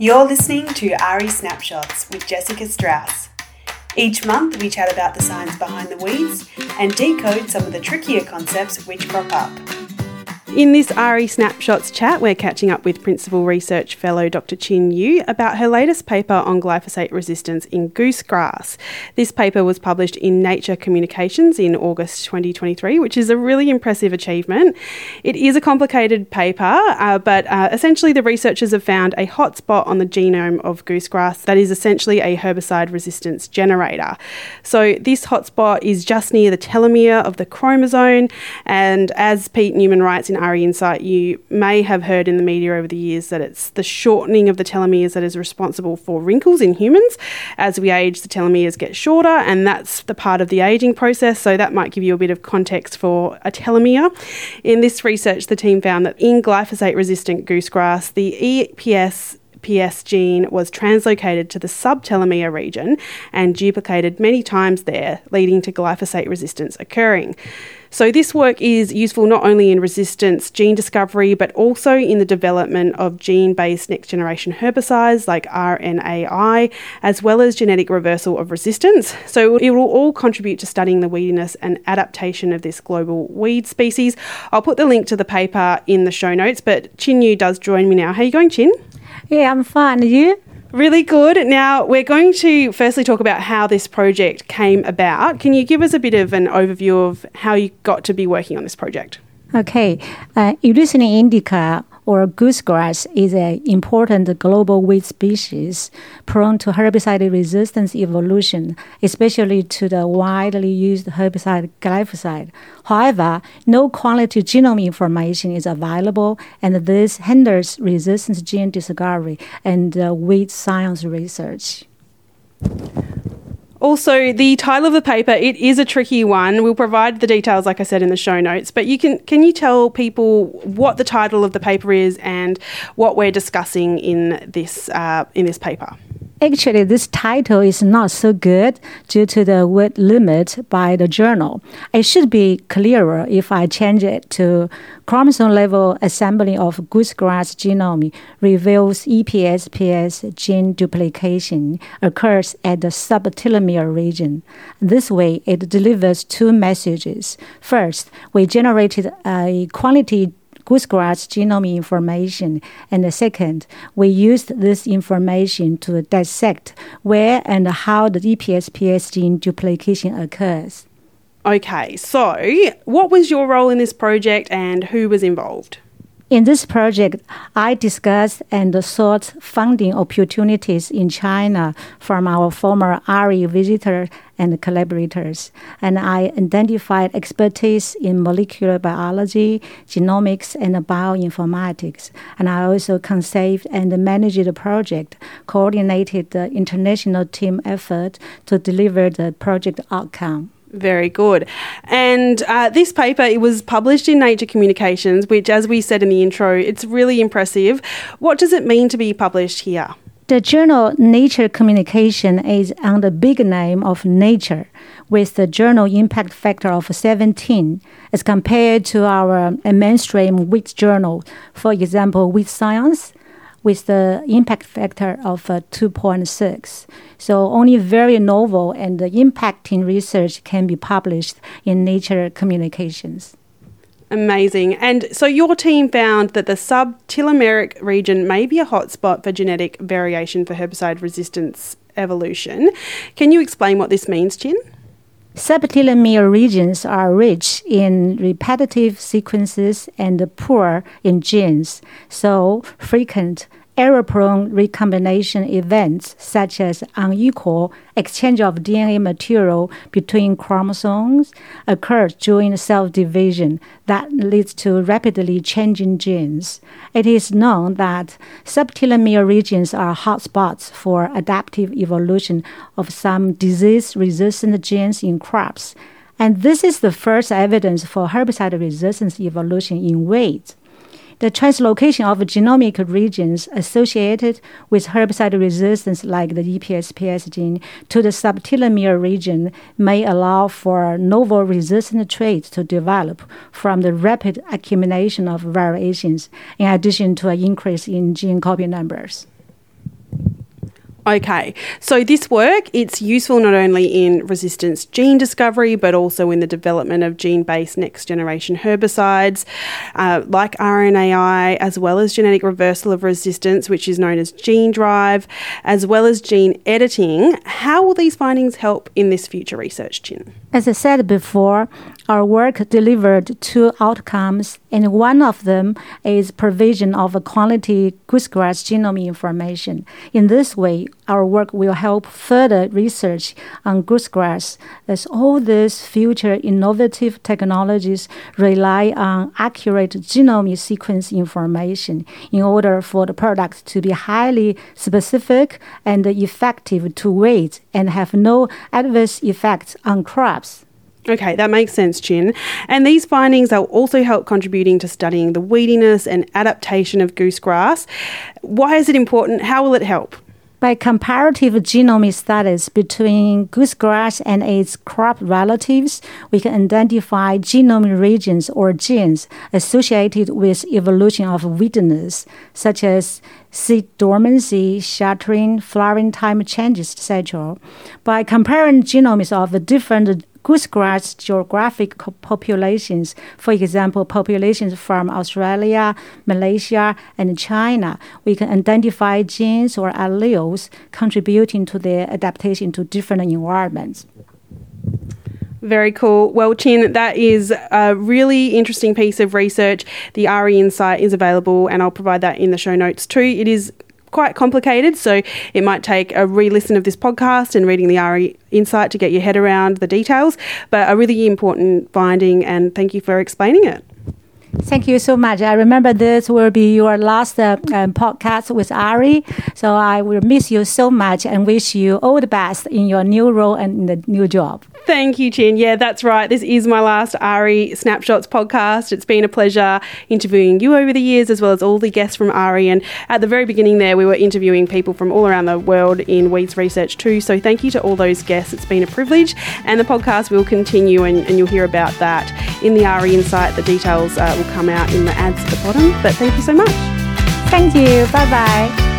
You're listening to AHRI Snapshots with Jessica Strauss. Each month, we chat about the science behind the weeds and decode some of the trickier concepts which crop up. In this AHRI Snapshots chat, we're catching up with Principal Research Fellow Dr. Qin Yu about her latest paper on glyphosate resistance in goosegrass. This paper was published in Nature Communications in August 2023, which is a really impressive achievement. It is a complicated paper, uh, but uh, essentially the researchers have found a hotspot on the genome of goosegrass that is essentially a herbicide resistance generator. So this hotspot is just near the telomere of the chromosome, and as Pete Newman writes in AHRI Insight, you may have heard in the media over the years that it's the shortening of the telomeres that is responsible for wrinkles in humans. As we age, the telomeres get shorter, and that's the part of the aging process. So that might give you a bit of context for a telomere. In this research, the team found that in glyphosate resistant goosegrass, the EPS PS gene was translocated to the subtelomere region and duplicated many times there, leading to glyphosate resistance occurring. So, this work is useful not only in resistance gene discovery, but also in the development of gene based next generation herbicides like RNAi, as well as genetic reversal of resistance. So, it will all contribute to studying the weediness and adaptation of this global weed species. I'll put the link to the paper in the show notes, but Qin Yu does join me now. How are you going, Qin? Yeah, I'm fine. Are you? Really good. Now, we're going to firstly talk about how this project came about. Can you give us a bit of an overview of how you got to be working on this project? Okay. Uh, Eleusine indica or goosegrass is an important global weed species prone to herbicide resistance evolution, especially to the widely used herbicide glyphosate. However, no quality genome information is available, and this hinders resistance gene discovery and uh, weed science research. Also, the title of the paper, it is a tricky one. We'll provide the details, like I said, in the show notes. But you can can you tell people what the title of the paper is and what we're discussing in this uh, in this paper? Actually, this title is not so good due to the word limit by the journal. It should be clearer if I change it to chromosome level assembly of goosegrass genome reveals EPSPS gene duplication occurs at the subtelomere region. This way, it delivers two messages. First, we generated a quality goosegrass genome information. And the second, we used this information to dissect where and how the EPSPS gene duplication occurs. Okay, so what was your role in this project and who was involved? In this project, I discussed and sought funding opportunities in China from our former AHRI visitors and collaborators, and I identified expertise in molecular biology, genomics, and bioinformatics. And I also conceived and managed the project, coordinated the international team effort to deliver the project outcome. Very good. And uh, this paper, it was published in Nature Communications, which, as we said in the intro, it's really impressive. What does it mean to be published here? The journal Nature Communication is the big name of Nature, with the journal impact factor of 17 as compared to our mainstream weed journal, for example, Weed Science, with the impact factor of uh, 2.6. So only very novel and impacting research can be published in Nature Communications. Amazing. And so your team found that the subtelomeric region may be a hotspot for genetic variation for herbicide resistance evolution. Can you explain what this means, Qin? Subtelomere regions are rich in repetitive sequences and poor in genes, so frequent error-prone recombination events such as unequal exchange of DNA material between chromosomes occur during cell division that leads to rapidly changing genes. It is known that subtelomere regions are hotspots for adaptive evolution of some disease-resistant genes in crops. And this is the first evidence for herbicide resistance evolution in weeds. The translocation of genomic regions associated with herbicide resistance, like the EPSPS gene, to the subtelomere region may allow for novel resistant traits to develop from the rapid accumulation of variations, in addition to an increase in gene copy numbers. Okay, so this work it's useful not only in resistance gene discovery but also in the development of gene-based next generation herbicides uh, like RNAi, as well as genetic reversal of resistance, which is known as gene drive, as well as gene editing. How will these findings help in this future research, Qin? As I said before, our work delivered two outcomes, and one of them is provision of a quality goosegrass genome information. In this way, our work will help further research on goosegrass, as all these future innovative technologies rely on accurate genome sequence information in order for the product to be highly specific and effective to weed and have no adverse effects on crops. Okay, that makes sense, Qin. And these findings will also help contributing to studying the weediness and adaptation of goosegrass. Why is it important? How will it help? By comparative genomic studies between goosegrass and its crop relatives, we can identify genome regions or genes associated with evolution of weediness, such as seed dormancy, shattering, flowering time changes, etc. By comparing genomes of different goosegrass geographic populations, for example, populations from Australia, Malaysia, and China, we can identify genes or alleles contributing to their adaptation to different environments. Very cool. Well, Qin, that is a really interesting piece of research. The AHRI Insight is available, and I'll provide that in the show notes too. It is quite complicated, so it might take a re listen of this podcast and reading the AHRI Insight to get your head around the details, but a really important finding, and thank you for explaining it. Thank you so much. I remember this will be your last uh, um, podcast with AHRI, so I will miss you so much and wish you all the best in your new role and in the new job. Thank you, Qin. Yeah, that's right. This is my last AHRI Snapshots podcast. It's been a pleasure interviewing you over the years, as well as all the guests from AHRI. And at the very beginning, there, we were interviewing people from all around the world in weeds research too. So thank you to all those guests. It's been a privilege. And the podcast will continue, and, and you'll hear about that in the AHRI Insight. The details uh, will come out in the ads at the bottom. But thank you so much. Thank you. Bye bye.